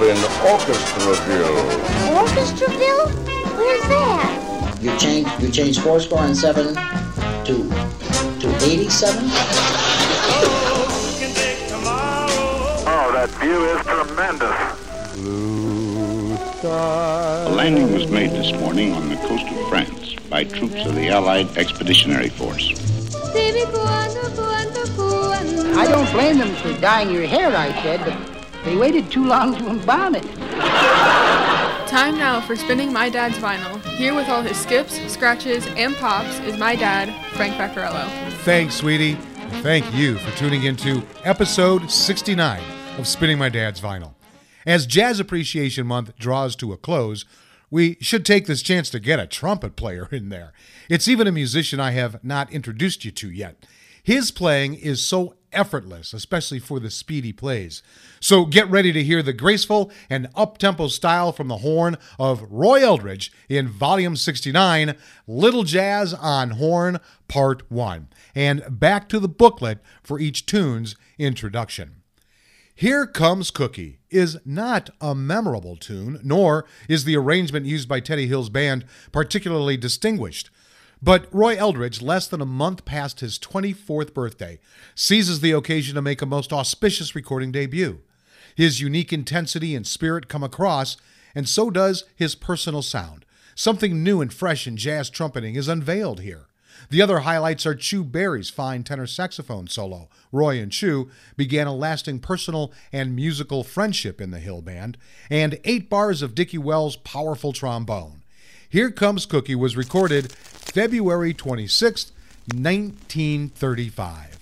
you're in Orchestraville. Orchestraville? Where's that? You change you change four score and seven to to eighty-seven. Oh, that view is tremendous. A landing was made this morning on the coast of France by troops of the Allied Expeditionary Force. I don't blame them for dyeing your hair, I said, but they waited too long to embalm it. Time now for spinning my dad's vinyl. Here with all his skips, scratches, and pops is my dad, Frank Vaccarello. Thanks, sweetie. Thank you for tuning into episode 69 of Spinning My Dad's Vinyl. As Jazz Appreciation Month draws to a close, we should take this chance to get a trumpet player in there. It's even a musician I have not introduced you to yet. His playing is so effortless, especially for the speedy plays. So get ready to hear the graceful and up-tempo style from the horn of Roy Eldridge in Volume 69, Little Jazz on Horn, Part 1. And back to the booklet for each tune's introduction. Here Comes Cookie is not a memorable tune, nor is the arrangement used by Teddy Hill's band particularly distinguished. But Roy Eldridge, less than a month past his 24th birthday, seizes the occasion to make a most auspicious recording debut. His unique intensity and spirit come across, and so does his personal sound. Something new and fresh in jazz trumpeting is unveiled here. The other highlights are Chu Berry's fine tenor saxophone solo. Roy and Chu began a lasting personal and musical friendship in the Hill Band, and eight bars of Dickie Wells' powerful trombone. Here Comes Cookie was recorded February 26, 1935.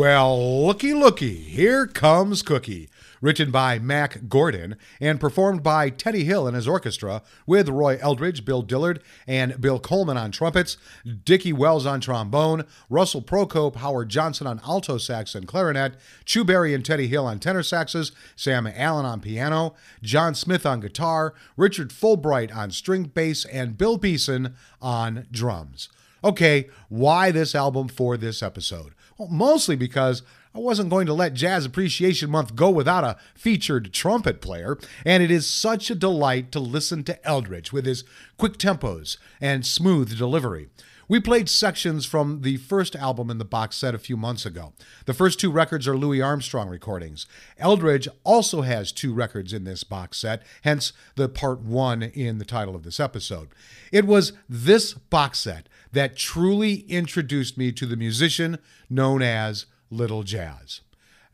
Well, looky, looky, here comes Cookie. written by Mack Gordon and performed by Teddy Hill and his orchestra, with Roy Eldridge, Bill Dillard, and Bill Coleman on trumpets, Dickie Wells on trombone, Russell Procope, Howard Johnson on alto sax and clarinet, Chu Berry and Teddy Hill on tenor saxes, Sam Allen on piano, John Smith on guitar, Richard Fulbright on string bass, and Bill Beason on drums. Okay, why this album for this episode? Mostly because I wasn't going to let Jazz Appreciation Month go without a featured trumpet player, and it is such a delight to listen to Eldridge with his quick tempos and smooth delivery. We played sections from the first album in the box set a few months ago. The first two records are Louis Armstrong recordings. Eldridge also has two records in this box set, hence the part one in the title of this episode. It was this box set that truly introduced me to the musician known as Little Jazz.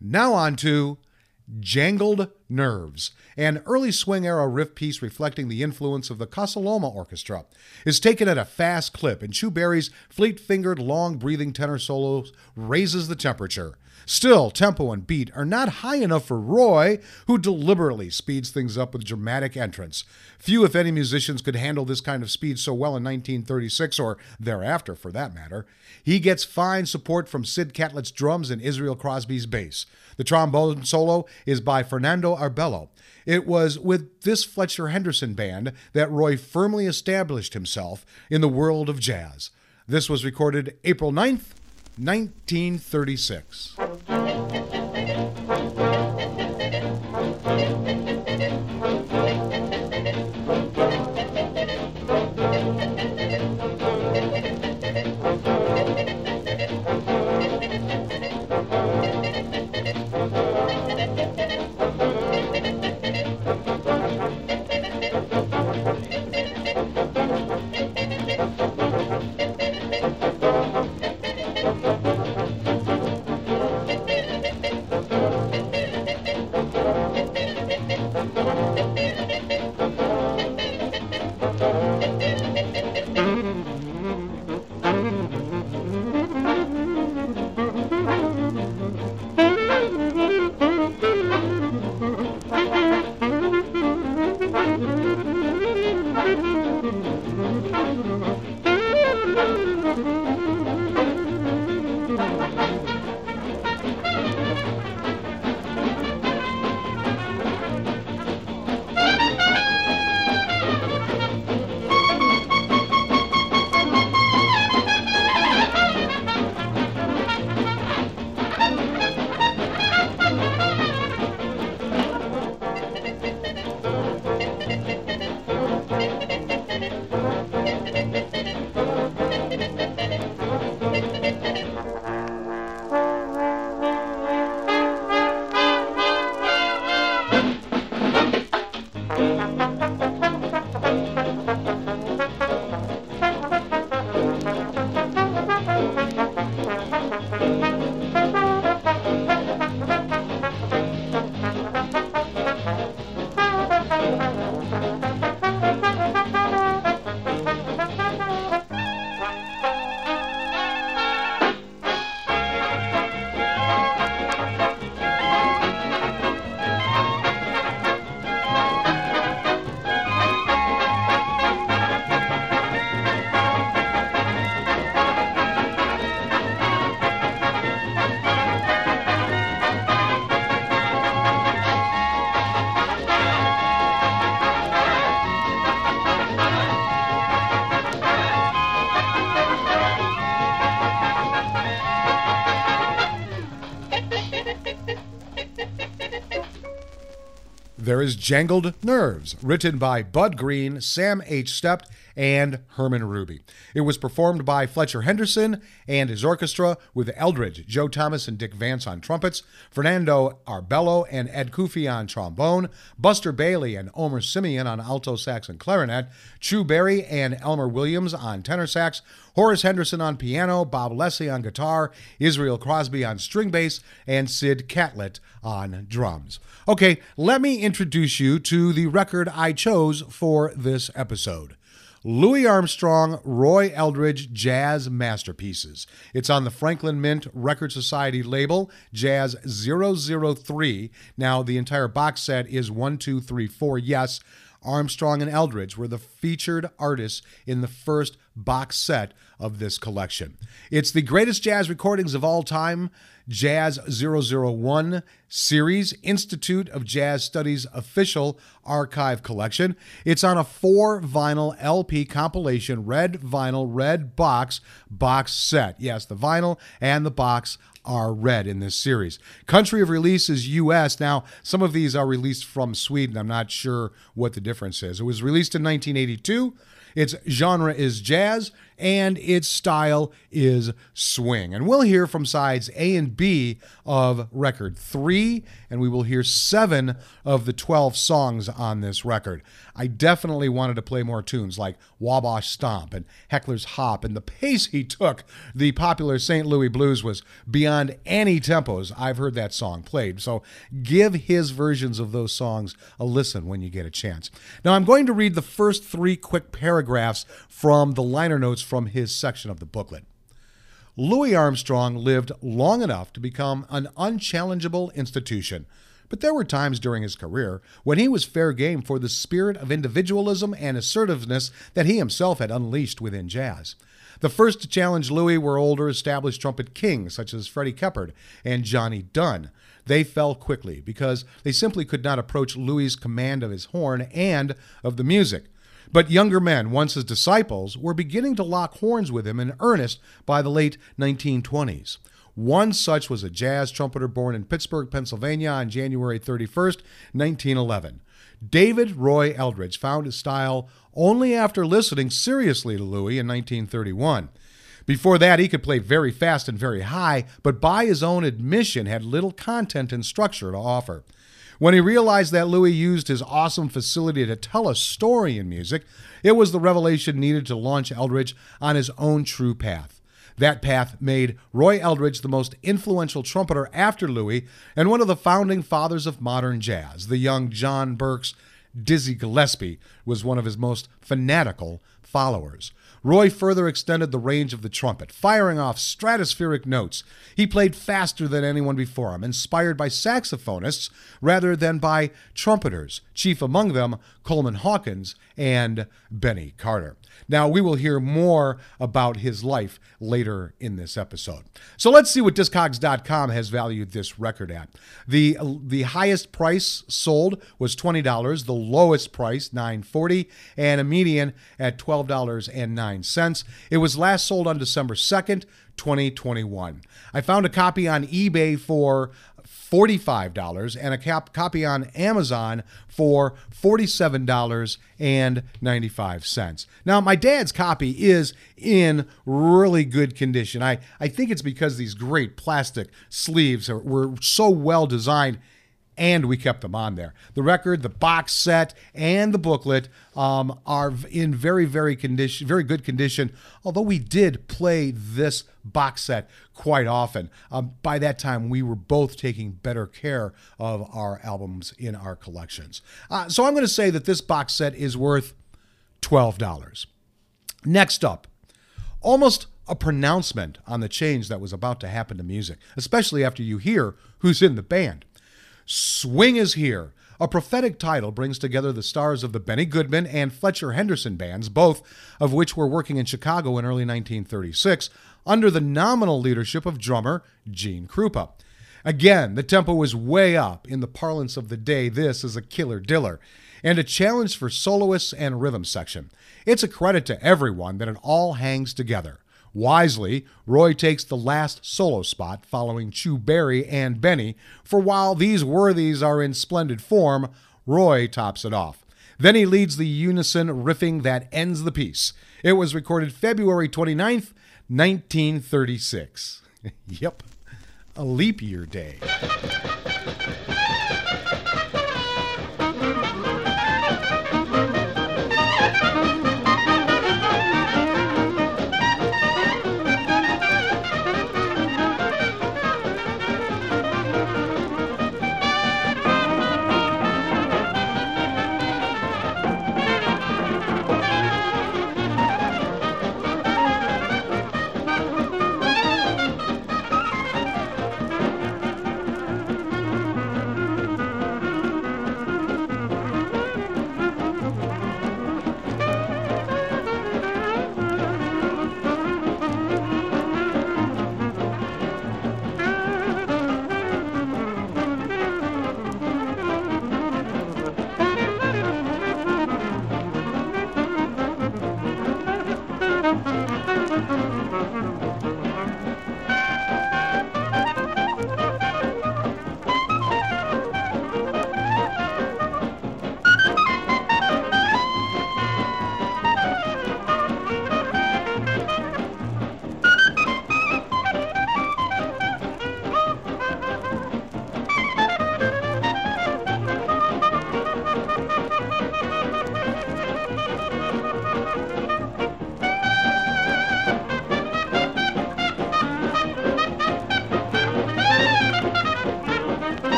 Now on to Jangled Nerves, an early swing era riff piece reflecting the influence of the Casa Loma Orchestra, is taken at a fast clip, and Chu Berry's fleet fingered, long breathing tenor solo raises the temperature. Still, tempo and beat are not high enough for Roy, who deliberately speeds things up with dramatic entrance. Few, if any, musicians could handle this kind of speed so well in 1936 or thereafter, for that matter. He gets fine support from Sid Catlett's drums and Israel Crosby's bass. The trombone solo is by Fernando Arbello. It was with this Fletcher Henderson band that Roy firmly established himself in the world of jazz. This was recorded April 9th, 1936. Jangled Nerves, written by Bud Green, Sam H. Stept, and Herman Ruby. It was performed by Fletcher Henderson and his orchestra with Eldridge, Joe Thomas, and Dick Vance on trumpets, Fernando Arbello and Ed Cuffee on trombone, Buster Bailey and Omer Simeon on alto sax and clarinet, Chu Berry and Elmer Williams on tenor sax, Horace Henderson on piano, Bob Leslie on guitar, Israel Crosby on string bass, and Sid Catlett on drums. Okay, let me introduce you to the record I chose for this episode. Louis Armstrong, Roy Eldridge Jazz Masterpieces. It's on the Franklin Mint Record Society label, Jazz 003. Now, the entire box set is 1, 2, 3, 4. Yes, Armstrong and Eldridge were the featured artists in the first box set of this collection. It's the greatest jazz recordings of all time, Jazz 001 series, Institute of Jazz Studies official archive collection. It's on a four vinyl LP compilation, red vinyl, red box, box set. Yes, the vinyl and the box are red in this series. Country of release is US. Now, some of these are released from Sweden. I'm not sure what the difference is. It was released in 1982. Its genre is jazz and its style is swing. And we'll hear from sides A and B of record three, and we will hear seven of the 12 songs on this record. I definitely wanted to play more tunes like Wabash Stomp and Heckler's Hop, and the pace he took the popular St. Louis blues was beyond any tempos I've heard that song played. So give his versions of those songs a listen when you get a chance. Now, I'm going to read the first three quick paragraphs from the liner notes from his section of the booklet. Louis Armstrong lived long enough to become an unchallengeable institution, but there were times during his career when he was fair game for the spirit of individualism and assertiveness that he himself had unleashed within jazz. The first to challenge Louis were older established trumpet kings such as Freddie Keppard and Johnny Dunn. They fell quickly because they simply could not approach Louis's command of his horn and of the music. But younger men, once his disciples, were beginning to lock horns with him in earnest by the late 1920s. One such was a jazz trumpeter born in Pittsburgh, Pennsylvania on January 31st, 1911. David Roy Eldridge found his style only after listening seriously to Louis in 1931. Before that, he could play very fast and very high, but by his own admission, had little content and structure to offer. When he realized that Louis used his awesome facility to tell a story in music, it was the revelation needed to launch Eldridge on his own true path. That path made Roy Eldridge the most influential trumpeter after Louis and one of the founding fathers of modern jazz. The young John Birks Dizzy Gillespie was one of his most fanatical followers. Roy further extended the range of the trumpet, firing off stratospheric notes. He played faster than anyone before him, inspired by saxophonists rather than by trumpeters, chief among them Coleman Hawkins and Benny Carter. Now, we will hear more about his life later in this episode. So let's see what Discogs.com has valued this record at. The, the highest price sold was $20, the lowest price, $9.40, and a median at $12.09. It was last sold on December 2nd, 2021. I found a copy on eBay for $45 and a cap- copy on Amazon for $47.95. Now, my dad's copy is in really good condition. I, I think it's because these great plastic sleeves are, were so well designed and we kept them on there. The record, the box set, and the booklet um, are in very, very condition, very good condition. Although we did play this box set quite often. Um, by that time, we were both taking better care of our albums in our collections. Uh, so I'm going to say that this box set is worth twelve dollars. Next up, almost a pronouncement on the change that was about to happen to music, especially after you hear who's in the band. Swing is Here. A prophetic title brings together the stars of the Benny Goodman and Fletcher Henderson bands, both of which were working in Chicago in early 1936 under the nominal leadership of drummer Gene Krupa. Again, the tempo was way up. In the parlance of the day, this is a killer diller and a challenge for soloists and rhythm section. It's a credit to everyone that it all hangs together. Wisely, Roy takes the last solo spot following Chu Berry and Benny, for while these worthies are in splendid form, Roy tops it off. Then he leads the unison riffing that ends the piece. It was recorded February 29th, 1936. yep, a leap year day.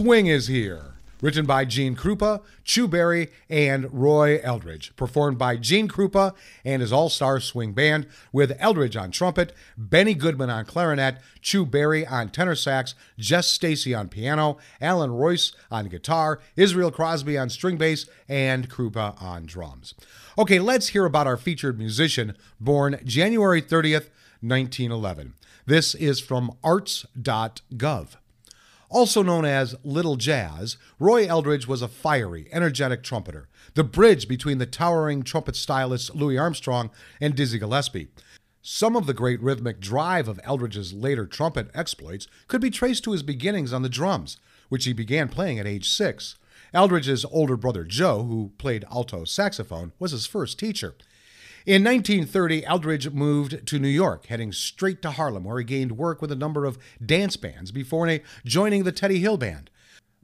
Swing is Here. Written by Gene Krupa, Chu Berry, and Roy Eldridge. Performed by Gene Krupa and his all star swing band, with Eldridge on trumpet, Benny Goodman on clarinet, Chu Berry on tenor sax, Jess Stacy on piano, Allan Reuss on guitar, Israel Crosby on string bass, and Krupa on drums. Okay, let's hear about our featured musician, born January 30th, 1911. This is from arts.gov. Also known as Little Jazz, Roy Eldridge was a fiery, energetic trumpeter, the bridge between the towering trumpet stylists Louis Armstrong and Dizzy Gillespie. Some of the great rhythmic drive of Eldridge's later trumpet exploits could be traced to his beginnings on the drums, which he began playing at age six. Eldridge's older brother Joe, who played alto saxophone, was his first teacher. In 1930, Eldridge moved to New York, heading straight to Harlem, where he gained work with a number of dance bands before joining the Teddy Hill Band.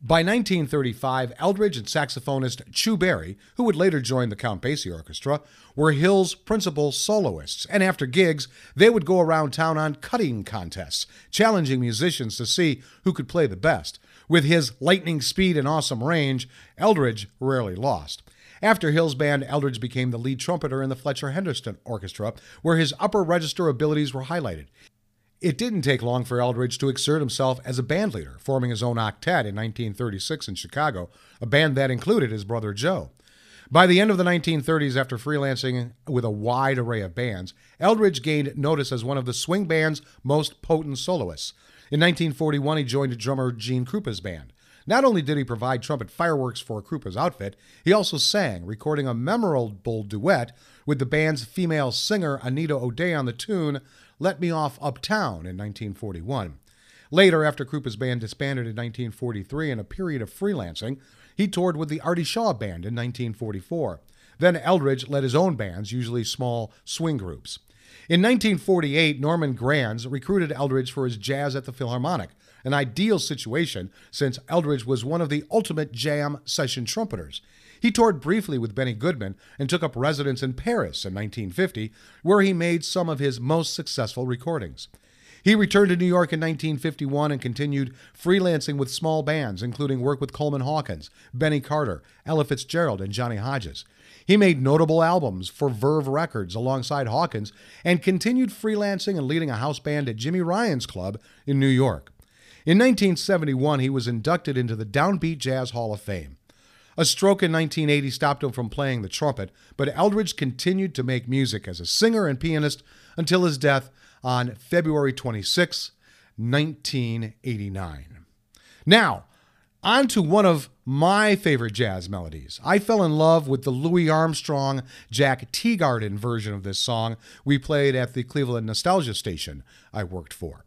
By 1935, Eldridge and saxophonist Chu Berry, who would later join the Count Basie Orchestra, were Hill's principal soloists, and after gigs, they would go around town on cutting contests, challenging musicians to see who could play the best. With his lightning speed and awesome range, Eldridge rarely lost. After Hill's band, Eldridge became the lead trumpeter in the Fletcher Henderson Orchestra, where his upper register abilities were highlighted. It didn't take long for Eldridge to exert himself as a bandleader, forming his own octet in 1936 in Chicago, a band that included his brother Joe. By the end of the 1930s, after freelancing with a wide array of bands, Eldridge gained notice as one of the swing band's most potent soloists. In 1941, he joined drummer Gene Krupa's band. Not only did he provide trumpet fireworks for Krupa's outfit, he also sang, recording a memorable duet with the band's female singer Anita O'Day on the tune Let Me Off Uptown in 1941. Later, after Krupa's band disbanded in 1943 in a period of freelancing, he toured with the Artie Shaw Band in 1944. Then Eldridge led his own bands, usually small swing groups. In 1948, Norman Granz recruited Eldridge for his Jazz at the Philharmonic, an ideal situation since Eldridge was one of the ultimate jam session trumpeters. He toured briefly with Benny Goodman and took up residence in Paris in 1950, where he made some of his most successful recordings. He returned to New York in 1951 and continued freelancing with small bands, including work with Coleman Hawkins, Benny Carter, Ella Fitzgerald, and Johnny Hodges. He made notable albums for Verve Records alongside Hawkins and continued freelancing and leading a house band at Jimmy Ryan's Club in New York. In 1971, he was inducted into the Downbeat Jazz Hall of Fame. A stroke in 1980 stopped him from playing the trumpet, but Eldridge continued to make music as a singer and pianist until his death on February 26, 1989. Now, on to one of my favorite jazz melodies. I fell in love with the Louis Armstrong Jack Teagarden version of this song we played at the Cleveland Nostalgia Station I worked for.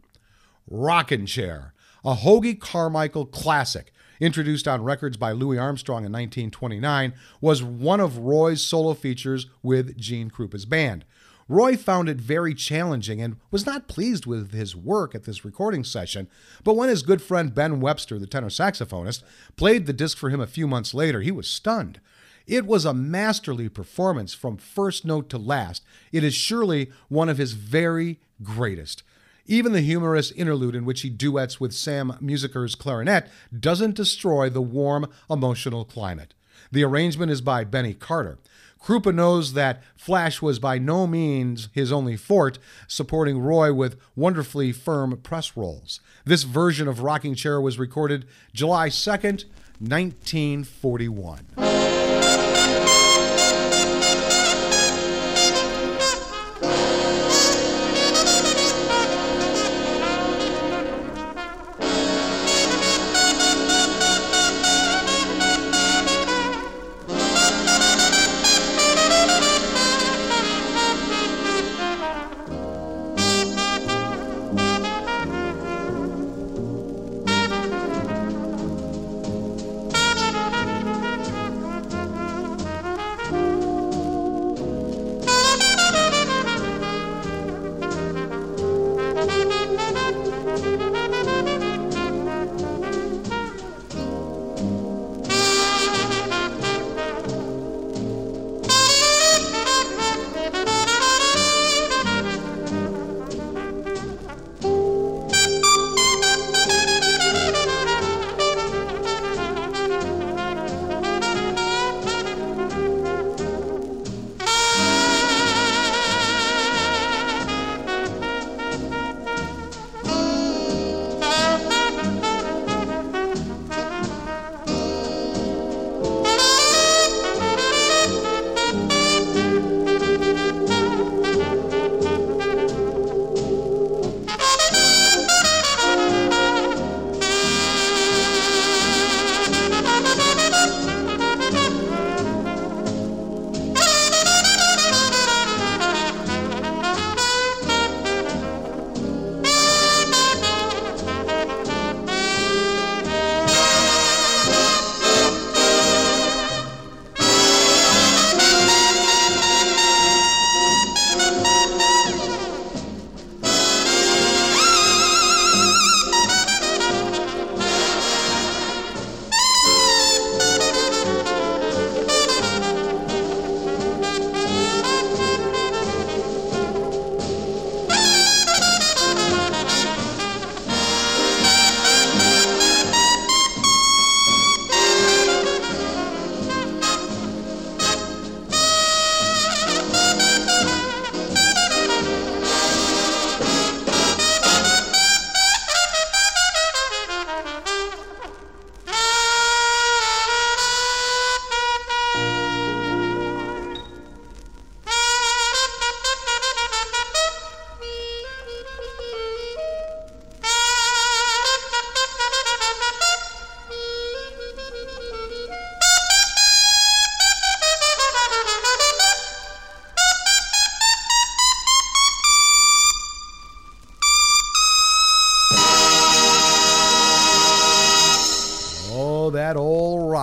Rockin' Chair a Hoagy Carmichael classic, introduced on records by Louis Armstrong in 1929, was one of Roy's solo features with Gene Krupa's band. Roy found it very challenging and was not pleased with his work at this recording session, but when his good friend Ben Webster, the tenor saxophonist, played the disc for him a few months later, he was stunned. It was a masterly performance from first note to last. It is surely one of his very greatest. Even the humorous interlude in which he duets with Sam Musiker's clarinet doesn't destroy the warm, emotional climate. The arrangement is by Benny Carter. Krupa knows that Flash was by no means his only forte, supporting Roy with wonderfully firm press rolls. This version of Rocking Chair was recorded July 2nd, 1941.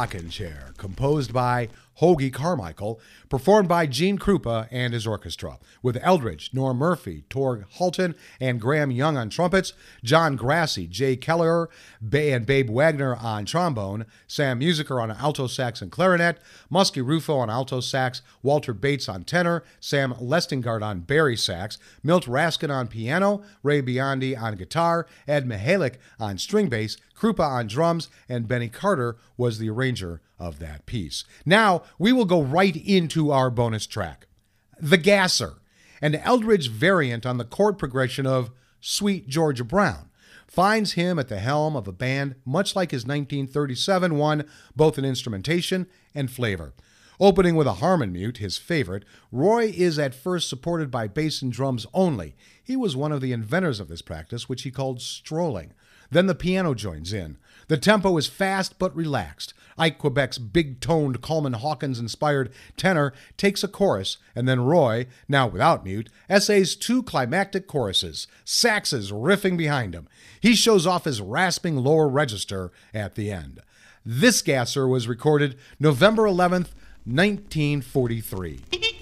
Rocking chair, composed by Hoagy Carmichael, performed by Gene Krupa and his orchestra, with Eldridge, Norm Murphy, Torg Halten, and Graham Young on trumpets, John Grassi, Jay Keller, and Babe Wagner on trombone, Sam Musiker on alto sax and clarinet, Musky Ruffo on alto sax, Walter Bates on tenor, Sam Lestingard on bari sax, Milt Raskin on piano, Ray Biondi on guitar, Ed Mihelich on string bass, Krupa on drums, and Benny Carter was the arranger of that piece. Now, we will go right into our bonus track The Gasser, an Eldridge variant on the chord progression of Sweet Georgia Brown. Finds him at the helm of a band much like his 1937 one, both in instrumentation and flavor. Opening with a Harmon mute, his favorite, Roy is at first supported by bass and drums only. He was one of the inventors of this practice, which he called strolling. Then the piano joins in. The tempo is fast but relaxed. Ike Quebec's big toned Coleman Hawkins inspired tenor takes a chorus, and then Roy, now without mute, essays two climactic choruses, saxes riffing behind him. He shows off his rasping lower register at the end. This gasser was recorded November 11th, 1943.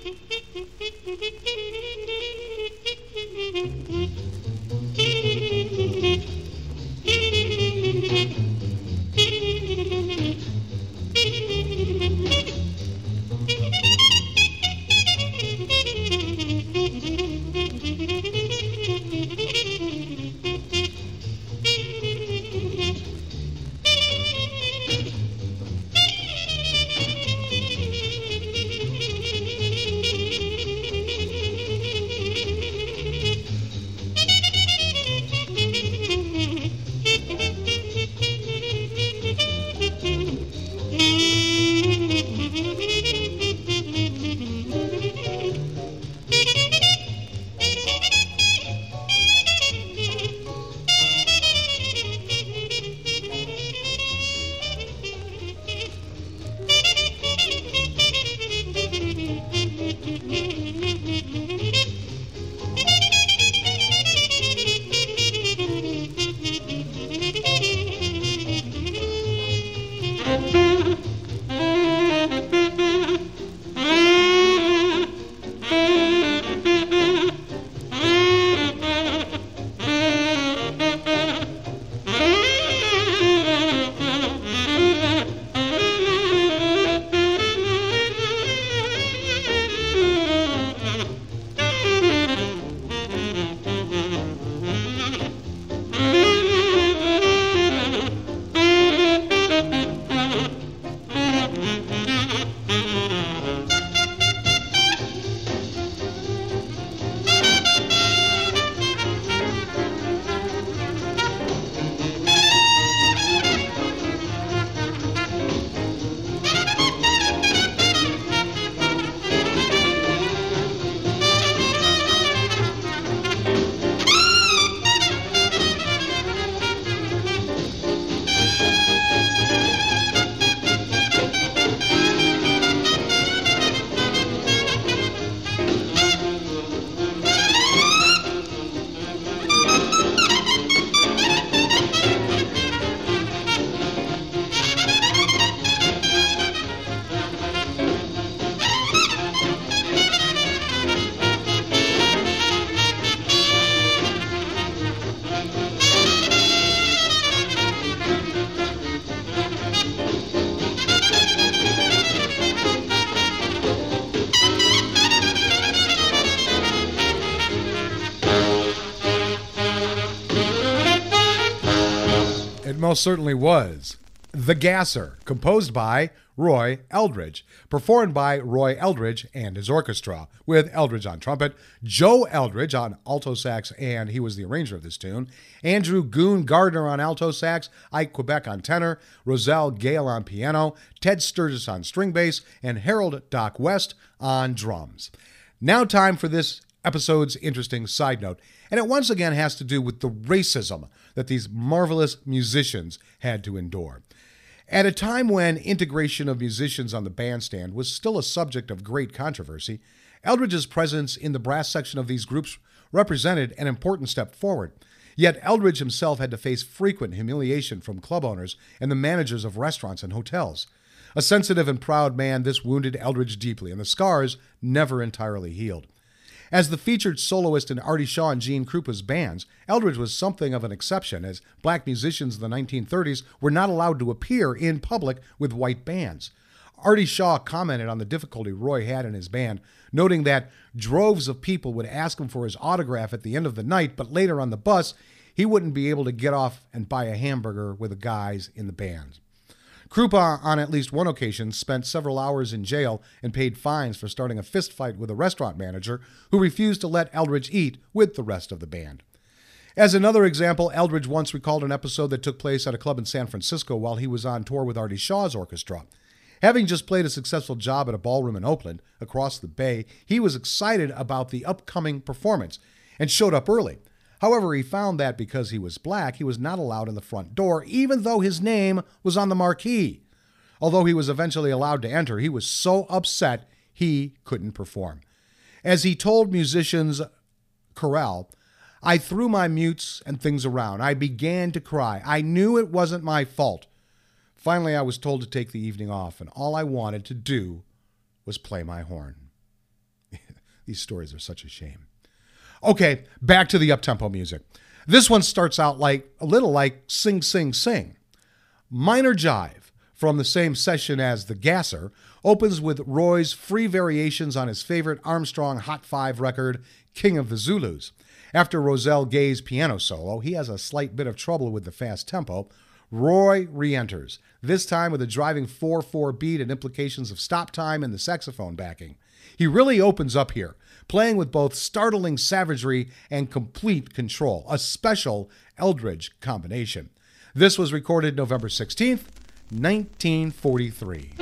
It most certainly was. The Gasser, composed by Roy Eldridge, performed by Roy Eldridge and his orchestra, with Eldridge on trumpet, Joe Eldridge on alto sax, and he was the arranger of this tune, Andrew Goon Gardner on alto sax, Ike Quebec on tenor, Roselle Gale on piano, Ted Sturgis on string bass, and Harold Doc West on drums. Now, time for this episode's interesting side note, and it once again has to do with the racism that these marvelous musicians had to endure. At a time when integration of musicians on the bandstand was still a subject of great controversy, Eldridge's presence in the brass section of these groups represented an important step forward. Yet Eldridge himself had to face frequent humiliation from club owners and the managers of restaurants and hotels. A sensitive and proud man, this wounded Eldridge deeply, and the scars never entirely healed. As the featured soloist in Artie Shaw and Gene Krupa's bands, Eldridge was something of an exception, as black musicians in the 1930s were not allowed to appear in public with white bands. Artie Shaw commented on the difficulty Roy had in his band, noting that droves of people would ask him for his autograph at the end of the night, but later on the bus, he wouldn't be able to get off and buy a hamburger with the guys in the band. Krupa, on at least one occasion, spent several hours in jail and paid fines for starting a fistfight with a restaurant manager who refused to let Eldridge eat with the rest of the band. As another example, Eldridge once recalled an episode that took place at a club in San Francisco while he was on tour with Artie Shaw's orchestra. Having just played a successful job at a ballroom in Oakland, across the bay, he was excited about the upcoming performance and showed up early. However, he found that because he was black, he was not allowed in the front door, even though his name was on the marquee. Although he was eventually allowed to enter, he was so upset he couldn't perform. As he told musicians Corral, I threw my mutes and things around. I began to cry. I knew it wasn't my fault. Finally, I was told to take the evening off, and all I wanted to do was play my horn. These stories are such a shame. Okay, back to the uptempo music. This one starts out like a little like Sing Sing Sing. Minor Jive from the same session as The Gasser opens with Roy's free variations on his favorite Armstrong Hot 5 record, King of the Zulus. After Roselle Gay's piano solo, he has a slight bit of trouble with the fast tempo, Roy re enters, this time with a driving 4 4 beat and implications of stop time and the saxophone backing. He really opens up here, playing with both startling savagery and complete control, a special Eldridge combination. This was recorded November 16th, 1943.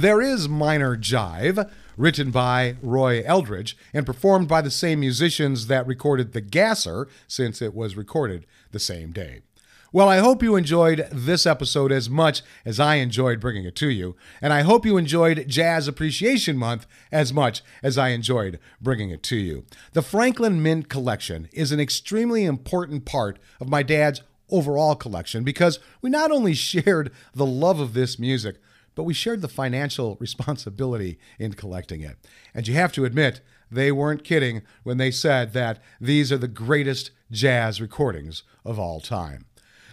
There is Minor Jive, written by Roy Eldridge and performed by the same musicians that recorded The Gasser, since it was recorded the same day. Well, I hope you enjoyed this episode as much as I enjoyed bringing it to you, and I hope you enjoyed Jazz Appreciation Month as much as I enjoyed bringing it to you. The Franklin Mint Collection is an extremely important part of my dad's overall collection because we not only shared the love of this music, but we shared the financial responsibility in collecting it. And you have to admit, they weren't kidding when they said that these are the greatest jazz recordings of all time.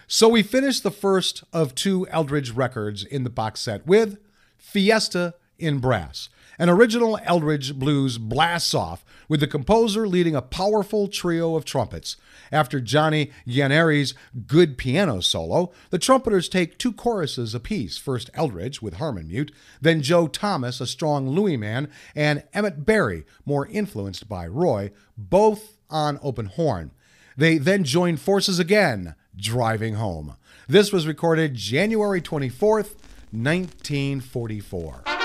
So we finished the first of two Eldridge records in the box set with Fiesta in Brass. An original Eldridge blues blasts off with the composer leading a powerful trio of trumpets. After Johnny Guarnieri's good piano solo, the trumpeters take two choruses apiece first Eldridge with Harmon mute, then Joe Thomas, a strong Louis man, and Emmett Berry, more influenced by Roy, both on open horn. They then join forces again Driving Home. This was recorded January 24th, 1944.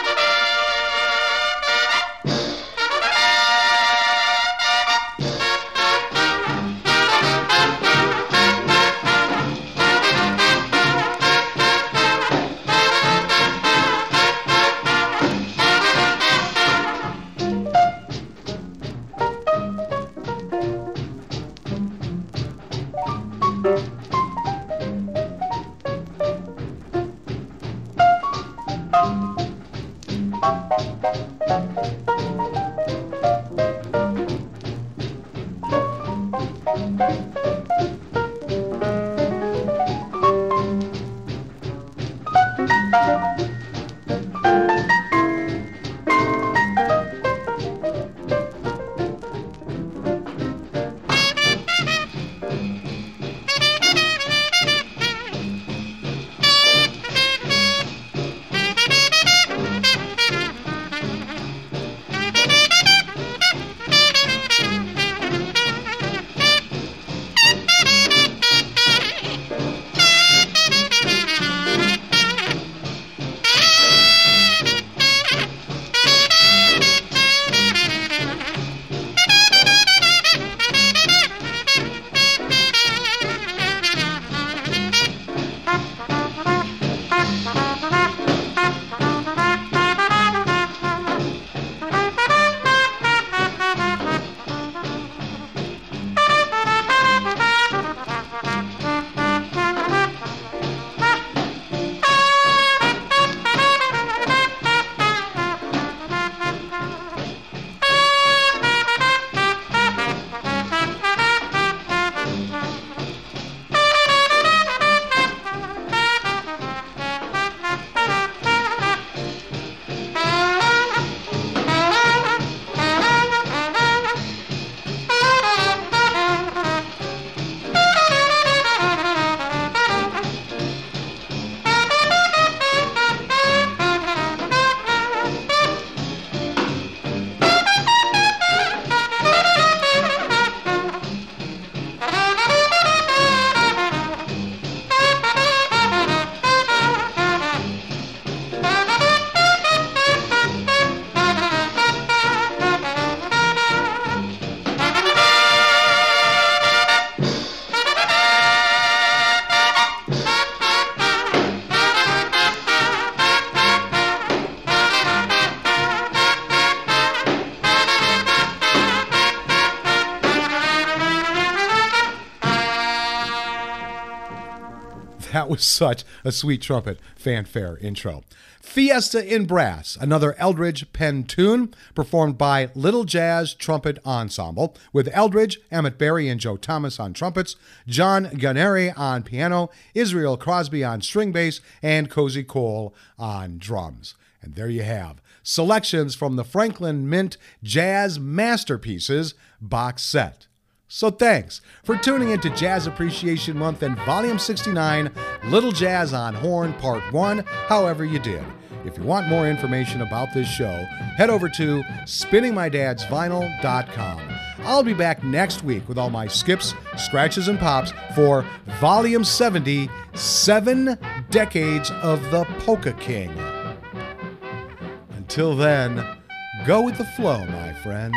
That was such a sweet trumpet fanfare intro. Fiesta in Brass, another Eldridge pen tune performed by Little Jazz Trumpet Ensemble with Eldridge, Emmett Berry, and Joe Thomas on trumpets, John Guarnieri on piano, Israel Crosby on string bass, and Cozy Cole on drums. And there you have selections from the Franklin Mint Jazz Masterpieces box set. So thanks for tuning into Jazz Appreciation Month and Volume 69, Little Jazz on Horn Part 1, however you did. If you want more information about this show, head over to spinningmydadsvinyl.com. I'll be back next week with all my skips, scratches, and pops for Volume 70, Seven Decades of the Polka King. Until then, go with the flow, my friends.